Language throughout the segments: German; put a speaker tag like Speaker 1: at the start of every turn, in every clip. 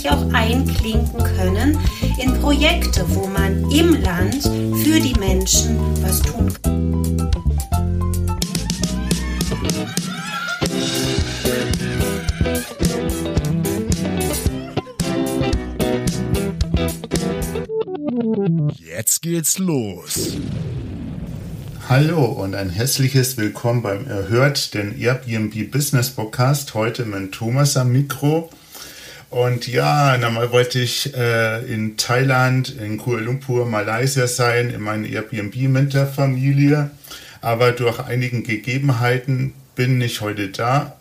Speaker 1: Ich möchte mich auch einklinken können in Projekte, wo man im Land für die Menschen was tun kann.
Speaker 2: Jetzt geht's los.
Speaker 3: Hallo und ein herzliches Willkommen beim Erhört, den Airbnb Business Podcast. Heute mit Thomas am Mikro. Und ja, normal wollte ich äh, in Thailand, in Kuala Lumpur, Malaysia sein, in meinem Airbnb mit der Familie. Aber durch einigen Gegebenheiten bin ich heute da.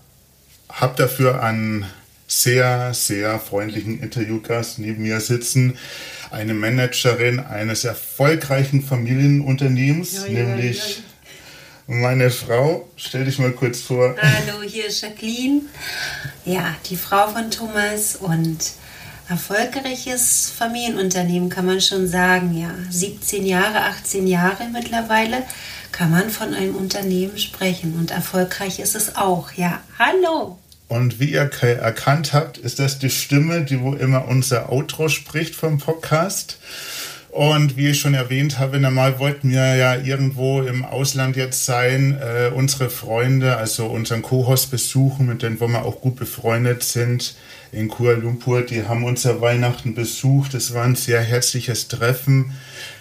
Speaker 3: Hab dafür einen sehr, sehr freundlichen Interviewgast neben mir sitzen eine Managerin eines erfolgreichen Familienunternehmens, ja, ja, nämlich ja, meine Frau. Stell dich mal kurz vor.
Speaker 1: Hallo, hier ist Jacqueline. Ja, die Frau von Thomas und erfolgreiches Familienunternehmen kann man schon sagen. Ja, 17 Jahre, 18 Jahre mittlerweile kann man von einem Unternehmen sprechen und erfolgreich ist es auch. Ja, hallo.
Speaker 3: Und wie ihr erkannt habt, ist das die Stimme, die wo immer unser Outro spricht vom Podcast. Und wie ich schon erwähnt habe, normal wollten wir ja irgendwo im Ausland jetzt sein, äh, unsere Freunde, also unseren Co-Host besuchen, mit denen wir auch gut befreundet sind in Kuala Lumpur. Die haben unser Weihnachten besucht. Es war ein sehr herzliches Treffen.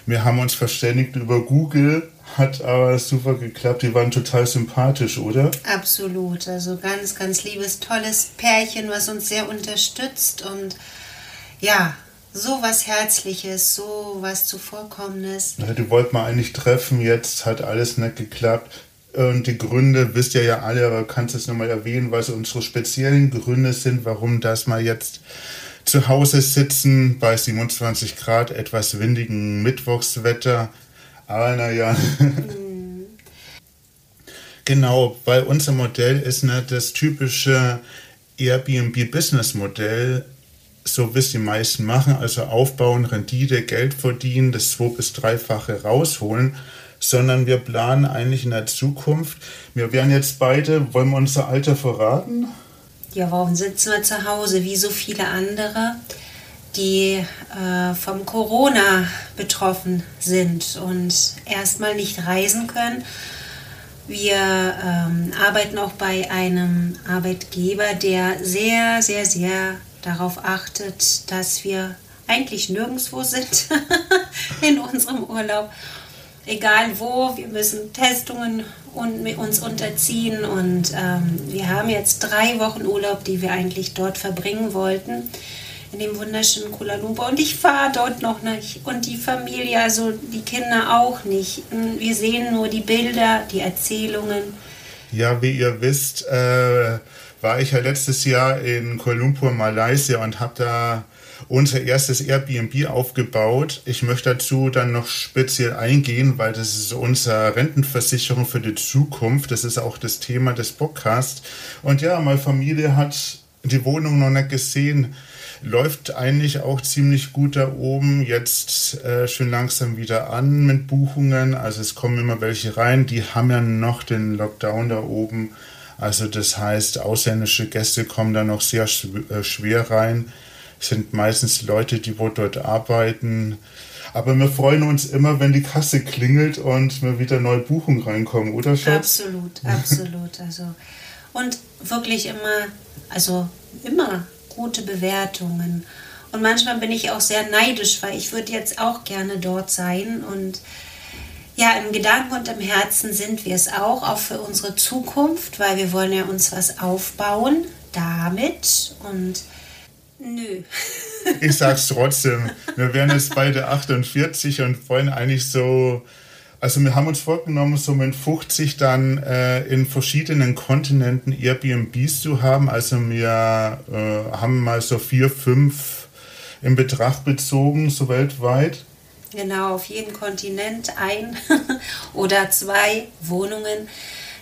Speaker 3: Wir haben uns verständigt über Google hat aber super geklappt. Die waren total sympathisch, oder?
Speaker 1: Absolut. Also ganz, ganz liebes, tolles Pärchen, was uns sehr unterstützt und ja, so was Herzliches, so was Zuvorkommendes.
Speaker 3: Ja, die wollten wir eigentlich treffen, jetzt hat alles nicht geklappt. Und die Gründe wisst ihr ja alle, aber kannst es nochmal erwähnen, was unsere speziellen Gründe sind, warum das mal jetzt zu Hause sitzen bei 27 Grad, etwas windigen Mittwochswetter aber naja. Mhm. genau, weil unser Modell ist nicht das typische Airbnb-Business-Modell, so wie es die meisten machen, also aufbauen, Rendite, Geld verdienen, das zwei- bis dreifache rausholen, sondern wir planen eigentlich in der Zukunft. Wir werden jetzt beide, wollen wir unser Alter verraten?
Speaker 1: Ja, warum sitzen wir zu Hause wie so viele andere? die äh, vom Corona betroffen sind und erstmal nicht reisen können. Wir ähm, arbeiten auch bei einem Arbeitgeber, der sehr, sehr, sehr darauf achtet, dass wir eigentlich nirgendwo sind in unserem Urlaub. Egal wo, wir müssen Testungen und uns unterziehen und ähm, wir haben jetzt drei Wochen Urlaub, die wir eigentlich dort verbringen wollten in dem wunderschönen Kuala Lumpur. Und ich fahre dort noch nicht. Und die Familie, also die Kinder auch nicht. Wir sehen nur die Bilder, die Erzählungen.
Speaker 3: Ja, wie ihr wisst, äh, war ich ja letztes Jahr in Kuala Lumpur, Malaysia und habe da unser erstes Airbnb aufgebaut. Ich möchte dazu dann noch speziell eingehen, weil das ist unsere Rentenversicherung für die Zukunft. Das ist auch das Thema des Podcasts. Und ja, meine Familie hat die Wohnung noch nicht gesehen läuft eigentlich auch ziemlich gut da oben. Jetzt äh, schön langsam wieder an mit Buchungen. Also es kommen immer welche rein. Die haben ja noch den Lockdown da oben. Also das heißt, ausländische Gäste kommen da noch sehr äh, schwer rein. sind meistens Leute, die wo dort arbeiten. Aber wir freuen uns immer, wenn die Kasse klingelt und wir wieder neue Buchungen reinkommen, oder
Speaker 1: Schatz? Absolut, absolut. Also und wirklich immer, also immer gute Bewertungen. Und manchmal bin ich auch sehr neidisch, weil ich würde jetzt auch gerne dort sein. Und ja, im Gedanken und im Herzen sind wir es auch, auch für unsere Zukunft, weil wir wollen ja uns was aufbauen damit und nö.
Speaker 3: ich sag's trotzdem, wir werden jetzt beide 48 und wollen eigentlich so also wir haben uns vorgenommen, so mit 50 dann äh, in verschiedenen Kontinenten Airbnbs zu haben. Also wir äh, haben mal so vier, fünf in Betracht bezogen, so weltweit.
Speaker 1: Genau, auf jedem Kontinent ein oder zwei Wohnungen.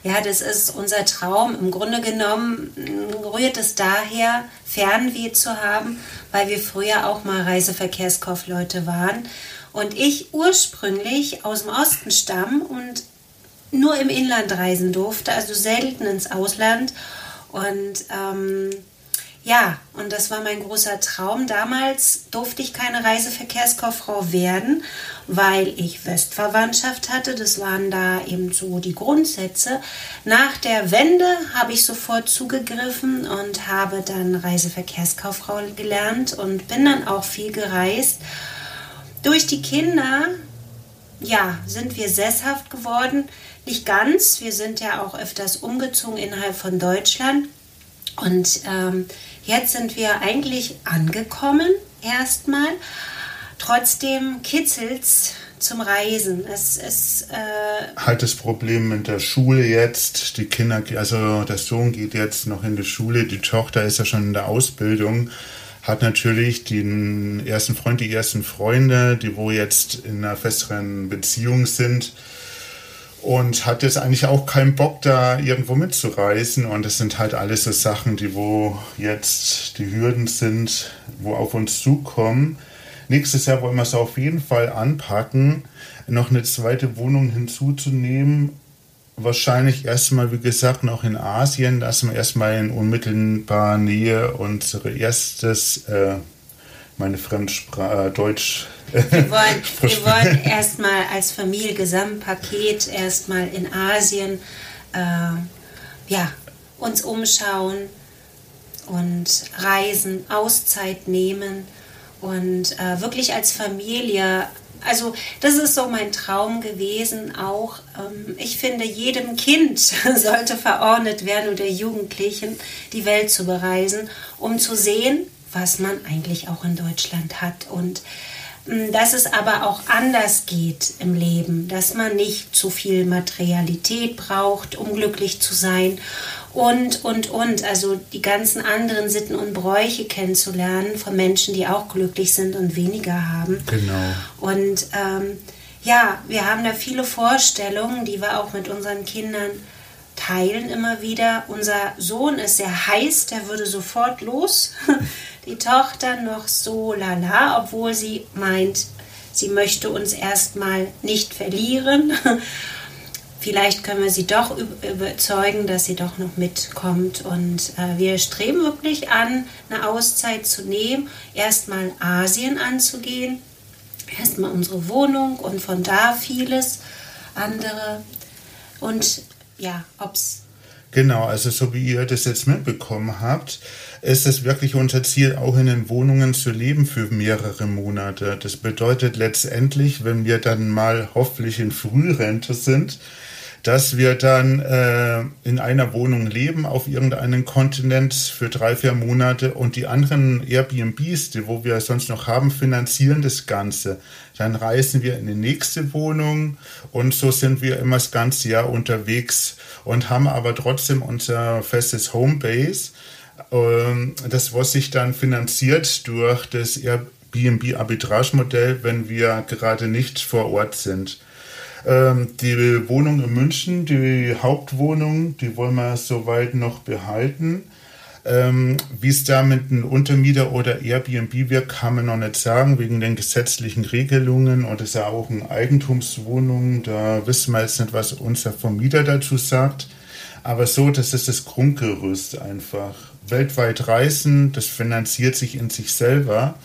Speaker 1: Ja, das ist unser Traum. Im Grunde genommen mm, rührt es daher, Fernweh zu haben, weil wir früher auch mal Reiseverkehrskaufleute waren und ich ursprünglich aus dem Osten stamme und nur im Inland reisen durfte, also selten ins Ausland. Und ähm, ja, und das war mein großer Traum. Damals durfte ich keine Reiseverkehrskauffrau werden, weil ich Westverwandtschaft hatte. Das waren da eben so die Grundsätze. Nach der Wende habe ich sofort zugegriffen und habe dann Reiseverkehrskauffrau gelernt und bin dann auch viel gereist durch die Kinder, ja, sind wir sesshaft geworden. Nicht ganz, wir sind ja auch öfters umgezogen innerhalb von Deutschland. Und ähm, jetzt sind wir eigentlich angekommen, erstmal. Trotzdem kitzelt's zum Reisen. Es ist
Speaker 3: äh halt das Problem mit der Schule jetzt. Die Kinder, also der Sohn geht jetzt noch in die Schule, die Tochter ist ja schon in der Ausbildung hat natürlich den ersten Freund, die ersten Freunde, die wo jetzt in einer festeren Beziehung sind und hat jetzt eigentlich auch keinen Bock da irgendwo mitzureisen und das sind halt alles so Sachen, die wo jetzt die Hürden sind, wo auf uns zukommen. Nächstes Jahr wollen wir es auf jeden Fall anpacken, noch eine zweite Wohnung hinzuzunehmen wahrscheinlich erstmal, wie gesagt, noch in Asien, dass wir erstmal in unmittelbarer Nähe unsere erstes, äh, meine Fremdsprache, äh, Deutsch.
Speaker 1: Wir wollen, wir wollen erstmal als Familie Gesamtpaket erstmal in Asien äh, ja, uns umschauen und reisen, Auszeit nehmen und äh, wirklich als Familie also das ist so mein Traum gewesen auch. Ähm, ich finde, jedem Kind sollte verordnet werden oder Jugendlichen die Welt zu bereisen, um zu sehen, was man eigentlich auch in Deutschland hat. Und mm, dass es aber auch anders geht im Leben, dass man nicht zu viel Materialität braucht, um glücklich zu sein und, und, und. Also die ganzen anderen Sitten und Bräuche kennenzulernen von Menschen, die auch glücklich sind und weniger haben.
Speaker 3: Genau.
Speaker 1: Und ähm, ja, wir haben da viele Vorstellungen, die wir auch mit unseren Kindern teilen immer wieder. Unser Sohn ist sehr heiß, der würde sofort los. Die Tochter noch so lala, obwohl sie meint, sie möchte uns erstmal nicht verlieren. vielleicht können wir sie doch überzeugen, dass sie doch noch mitkommt. Und äh, wir streben wirklich an, eine Auszeit zu nehmen, erstmal Asien anzugehen, erstmal unsere Wohnung und von da vieles andere. Und ja, ob es
Speaker 3: Genau, also so wie ihr das jetzt mitbekommen habt, ist es wirklich unser Ziel, auch in den Wohnungen zu leben für mehrere Monate. Das bedeutet letztendlich, wenn wir dann mal hoffentlich in Frührente sind, dass wir dann äh, in einer Wohnung leben auf irgendeinem Kontinent für drei, vier Monate und die anderen Airbnbs, die wo wir sonst noch haben, finanzieren das Ganze. Dann reisen wir in die nächste Wohnung und so sind wir immer das ganze Jahr unterwegs und haben aber trotzdem unser festes Homebase, das was sich dann finanziert durch das Airbnb-Arbitrage-Modell, wenn wir gerade nicht vor Ort sind. Ähm, die Wohnung in München, die Hauptwohnung, die wollen wir soweit noch behalten. Ähm, Wie es da mit einem Untermieter oder Airbnb wird, kann man noch nicht sagen, wegen den gesetzlichen Regelungen. Und es ist ja auch eine Eigentumswohnung. Da wissen wir jetzt nicht, was unser Vermieter dazu sagt. Aber so, das ist das Grundgerüst einfach. Weltweit reisen, das finanziert sich in sich selber.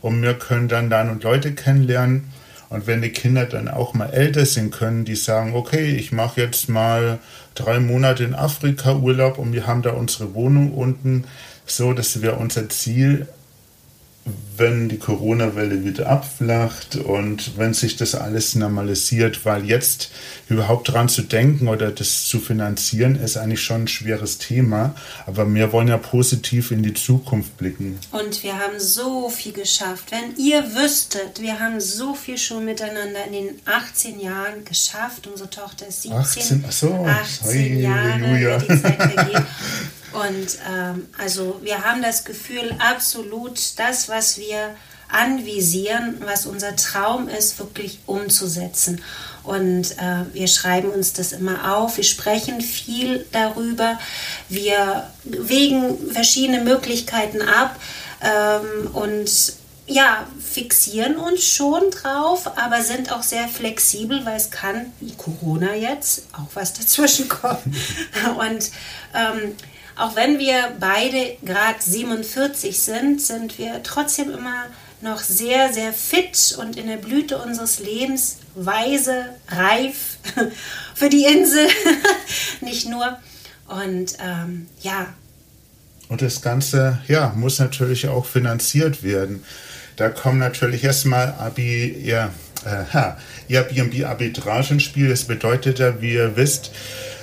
Speaker 3: Und wir können dann dann und Leute kennenlernen. Und wenn die Kinder dann auch mal älter sind, können die sagen, okay, ich mache jetzt mal drei Monate in Afrika Urlaub und wir haben da unsere Wohnung unten, so dass wir unser Ziel wenn die Corona-Welle wieder abflacht und wenn sich das alles normalisiert, weil jetzt überhaupt dran zu denken oder das zu finanzieren, ist eigentlich schon ein schweres Thema. Aber wir wollen ja positiv in die Zukunft blicken.
Speaker 1: Und wir haben so viel geschafft. Wenn ihr wüsstet, wir haben so viel schon miteinander in den 18 Jahren geschafft. Unsere Tochter ist 17, 18, so, 18 Jahre, die Zeit vergeht. Und ähm, also wir haben das Gefühl, absolut das, was wir anvisieren, was unser Traum ist, wirklich umzusetzen. Und äh, wir schreiben uns das immer auf, wir sprechen viel darüber, wir wägen verschiedene Möglichkeiten ab ähm, und ja, fixieren uns schon drauf, aber sind auch sehr flexibel, weil es kann, wie Corona jetzt, auch was dazwischen kommt. Und ähm, auch wenn wir beide gerade 47 sind, sind wir trotzdem immer noch sehr, sehr fit und in der Blüte unseres Lebens, weise, reif für die Insel, nicht nur. Und ähm, ja.
Speaker 3: Und das Ganze, ja, muss natürlich auch finanziert werden. Da kommen natürlich erstmal Abi, ja, äh, Airbnb Arbitrage ins Spiel. Das bedeutet ja, wie ihr wisst,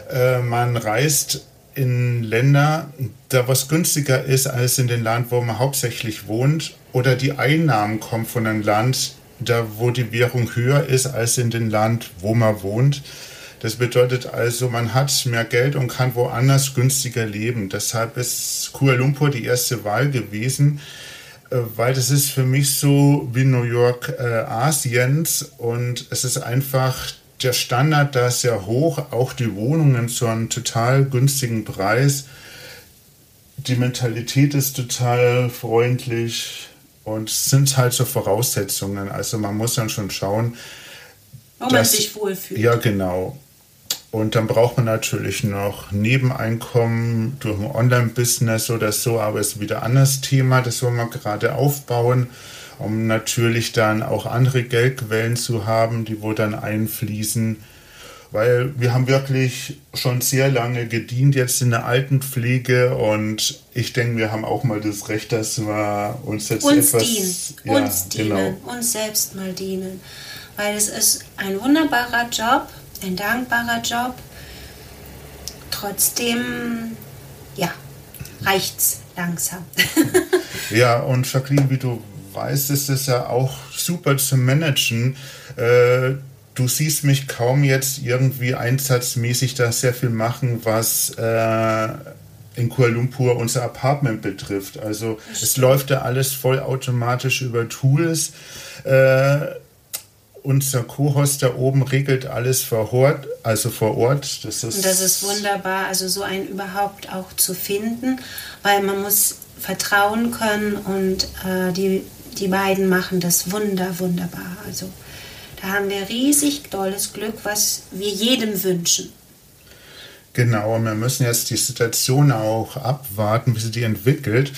Speaker 3: äh, man reist in Länder, da was günstiger ist als in dem Land, wo man hauptsächlich wohnt, oder die Einnahmen kommen von einem Land, da wo die Währung höher ist als in dem Land, wo man wohnt. Das bedeutet also, man hat mehr Geld und kann woanders günstiger leben. Deshalb ist Kuala Lumpur die erste Wahl gewesen, äh, weil das ist für mich so wie New York äh, Asiens und es ist einfach der Standard da ist sehr hoch, auch die Wohnungen zu einem total günstigen Preis. Die Mentalität ist total freundlich und sind halt so Voraussetzungen. Also man muss dann schon schauen,
Speaker 1: wo man sich wohlfühlt.
Speaker 3: Ja, genau. Und dann braucht man natürlich noch Nebeneinkommen durch ein Online-Business oder so, aber es ist wieder ein anderes Thema, das wollen wir gerade aufbauen um natürlich dann auch andere Geldquellen zu haben, die wo dann einfließen. Weil wir haben wirklich schon sehr lange gedient jetzt in der Altenpflege und ich denke, wir haben auch mal das Recht, dass wir uns jetzt
Speaker 1: uns
Speaker 3: etwas...
Speaker 1: Dienen. Ja, uns dienen, genau. uns selbst mal dienen. Weil es ist ein wunderbarer Job, ein dankbarer Job. Trotzdem, ja, reicht's langsam.
Speaker 3: ja, und Jacqueline, wie du weißt, ist es ja auch super zu managen. Äh, du siehst mich kaum jetzt irgendwie einsatzmäßig da sehr viel machen, was äh, in Kuala Lumpur unser Apartment betrifft. Also es läuft da alles vollautomatisch über Tools. Äh, unser Co-Host da oben regelt alles vor Ort, also vor Ort.
Speaker 1: Das ist, das ist wunderbar, also so einen überhaupt auch zu finden, weil man muss vertrauen können und äh, die die beiden machen das wunder, wunderbar. Also da haben wir riesig tolles Glück, was wir jedem wünschen.
Speaker 3: Genau, wir müssen jetzt die Situation auch abwarten, wie sie die entwickelt.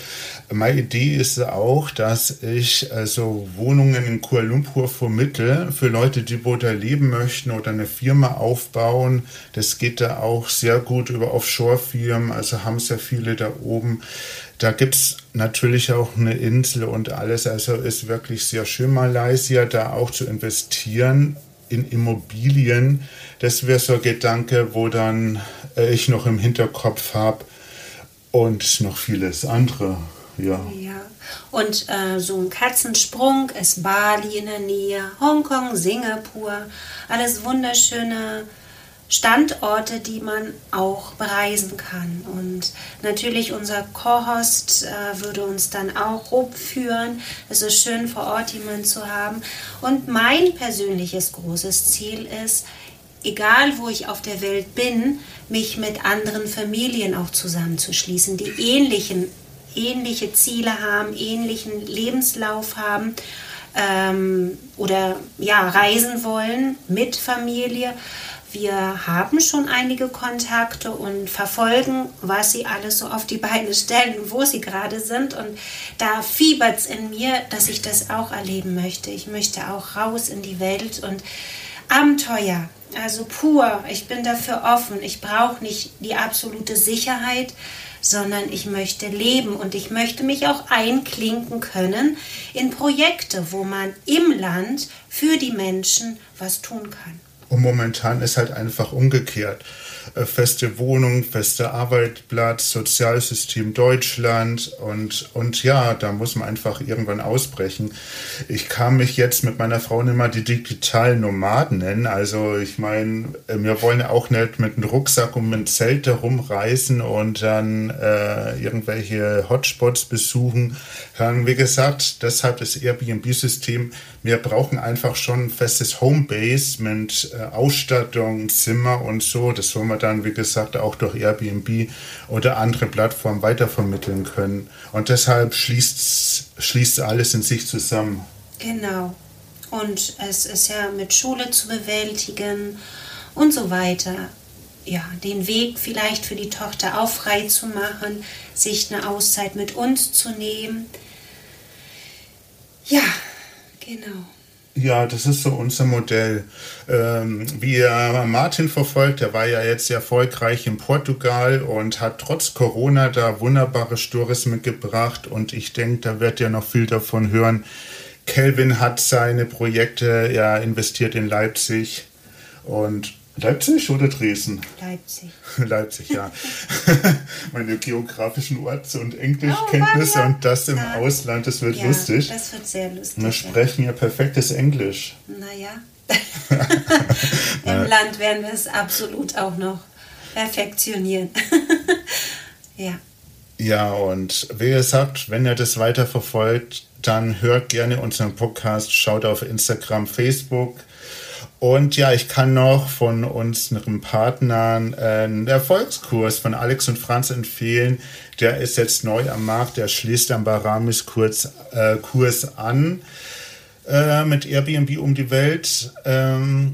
Speaker 3: Meine Idee ist auch, dass ich also Wohnungen in Kuala Lumpur vermittle für Leute, die wo da leben möchten oder eine Firma aufbauen. Das geht da auch sehr gut über Offshore-Firmen, also haben sehr viele da oben. Da gibt es natürlich auch eine Insel und alles. Also ist wirklich sehr schön, Malaysia da auch zu investieren in Immobilien. Das wäre so ein Gedanke, wo dann ich noch im Hinterkopf habe und noch vieles andere. Ja.
Speaker 1: ja. Und äh, so ein Katzensprung ist Bali in der Nähe, Hongkong, Singapur, alles wunderschöne Standorte, die man auch bereisen kann. Und natürlich unser Co-Host äh, würde uns dann auch rumführen. Es ist schön vor Ort jemanden zu haben. Und mein persönliches großes Ziel ist, egal wo ich auf der Welt bin, mich mit anderen Familien auch zusammenzuschließen, die ähnlichen, ähnliche Ziele haben, ähnlichen Lebenslauf haben ähm, oder ja, reisen wollen mit Familie wir haben schon einige Kontakte und verfolgen, was sie alles so auf die Beine stellen wo sie gerade sind. Und da fiebert es in mir, dass ich das auch erleben möchte. Ich möchte auch raus in die Welt und Abenteuer, also pur. Ich bin dafür offen. Ich brauche nicht die absolute Sicherheit, sondern ich möchte leben und ich möchte mich auch einklinken können in Projekte, wo man im Land für die Menschen was tun kann.
Speaker 3: Und momentan ist halt einfach umgekehrt. Äh, feste Wohnung, fester Arbeitsplatz, Sozialsystem Deutschland und, und ja, da muss man einfach irgendwann ausbrechen. Ich kann mich jetzt mit meiner Frau nicht mal die digitalen Nomaden nennen. Also ich meine, äh, wir wollen auch nicht mit einem Rucksack und mit einem Zelt herumreisen und dann äh, irgendwelche Hotspots besuchen. Wie gesagt, deshalb das Airbnb-System, wir brauchen einfach schon ein festes Homebase mit äh, Ausstattung, Zimmer und so. Das wollen wir dann, wie gesagt, auch durch Airbnb oder andere Plattformen weitervermitteln können. Und deshalb schließt, schließt alles in sich zusammen.
Speaker 1: Genau. Und es ist ja mit Schule zu bewältigen und so weiter. Ja, den Weg vielleicht für die Tochter auch frei zu machen, sich eine Auszeit mit uns zu nehmen. Ja, genau.
Speaker 3: Ja, das ist so unser Modell. Ähm, wie Martin verfolgt, der war ja jetzt erfolgreich in Portugal und hat trotz Corona da wunderbare Stories mitgebracht und ich denke, da wird ja noch viel davon hören. Kelvin hat seine Projekte ja investiert in Leipzig und Leipzig oder Dresden?
Speaker 1: Leipzig.
Speaker 3: Leipzig, ja. Meine geografischen Orts- und Englischkenntnisse oh, und das im ja. Ausland, das wird
Speaker 1: ja,
Speaker 3: lustig.
Speaker 1: Das wird sehr lustig.
Speaker 3: Wir sprechen ja perfektes Englisch.
Speaker 1: Naja. Im Land werden wir es absolut auch noch perfektionieren. ja.
Speaker 3: Ja, und wie gesagt, wenn ihr das weiter verfolgt, dann hört gerne unseren Podcast, schaut auf Instagram, Facebook und ja, ich kann noch von unseren Partnern einen Erfolgskurs von Alex und Franz empfehlen. Der ist jetzt neu am Markt, der schließt am Baramis Kurs, äh, Kurs an äh, mit Airbnb um die Welt. Ähm,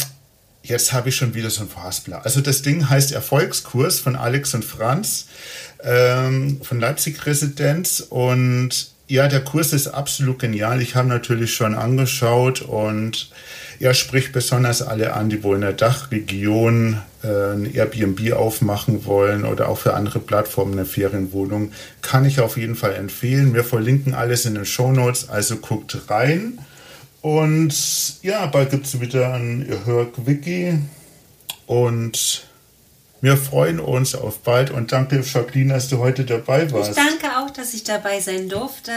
Speaker 3: jetzt habe ich schon wieder so ein Verhaspler. Also das Ding heißt Erfolgskurs von Alex und Franz ähm, von Leipzig Residenz und ja, der Kurs ist absolut genial. Ich habe natürlich schon angeschaut und er spricht besonders alle an, die wohl in der Dachregion äh, ein Airbnb aufmachen wollen oder auch für andere Plattformen eine Ferienwohnung. Kann ich auf jeden Fall empfehlen. Wir verlinken alles in den Show Notes, also guckt rein. Und ja, bald gibt es wieder ein Hörg-Wiki und wir freuen uns auf bald und danke, Jacqueline, dass du heute dabei warst.
Speaker 1: Ich danke auch, dass ich dabei sein durfte.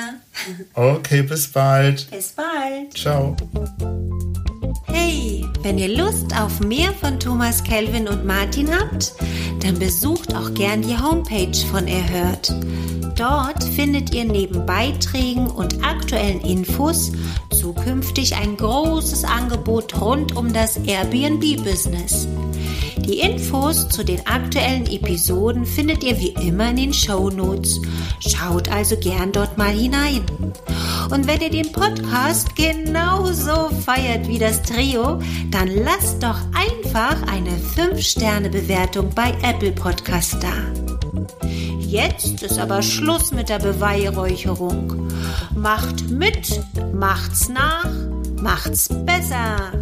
Speaker 3: Okay, bis bald.
Speaker 1: Bis bald.
Speaker 3: Ciao.
Speaker 1: Hey, wenn ihr Lust auf mehr von Thomas Kelvin und Martin habt, dann besucht auch gern die Homepage von Erhört. Dort findet ihr neben Beiträgen und aktuellen Infos zukünftig ein großes Angebot rund um das Airbnb-Business. Die Infos zu den aktuellen Episoden findet ihr wie immer in den Show Notes. Schaut also gern dort mal hinein. Und wenn ihr den Podcast genauso feiert wie das Trio, dann lasst doch einfach eine 5-Sterne-Bewertung bei Apple Podcast da. Jetzt ist aber Schluss mit der Beweihräucherung. Macht mit, macht's nach, macht's besser.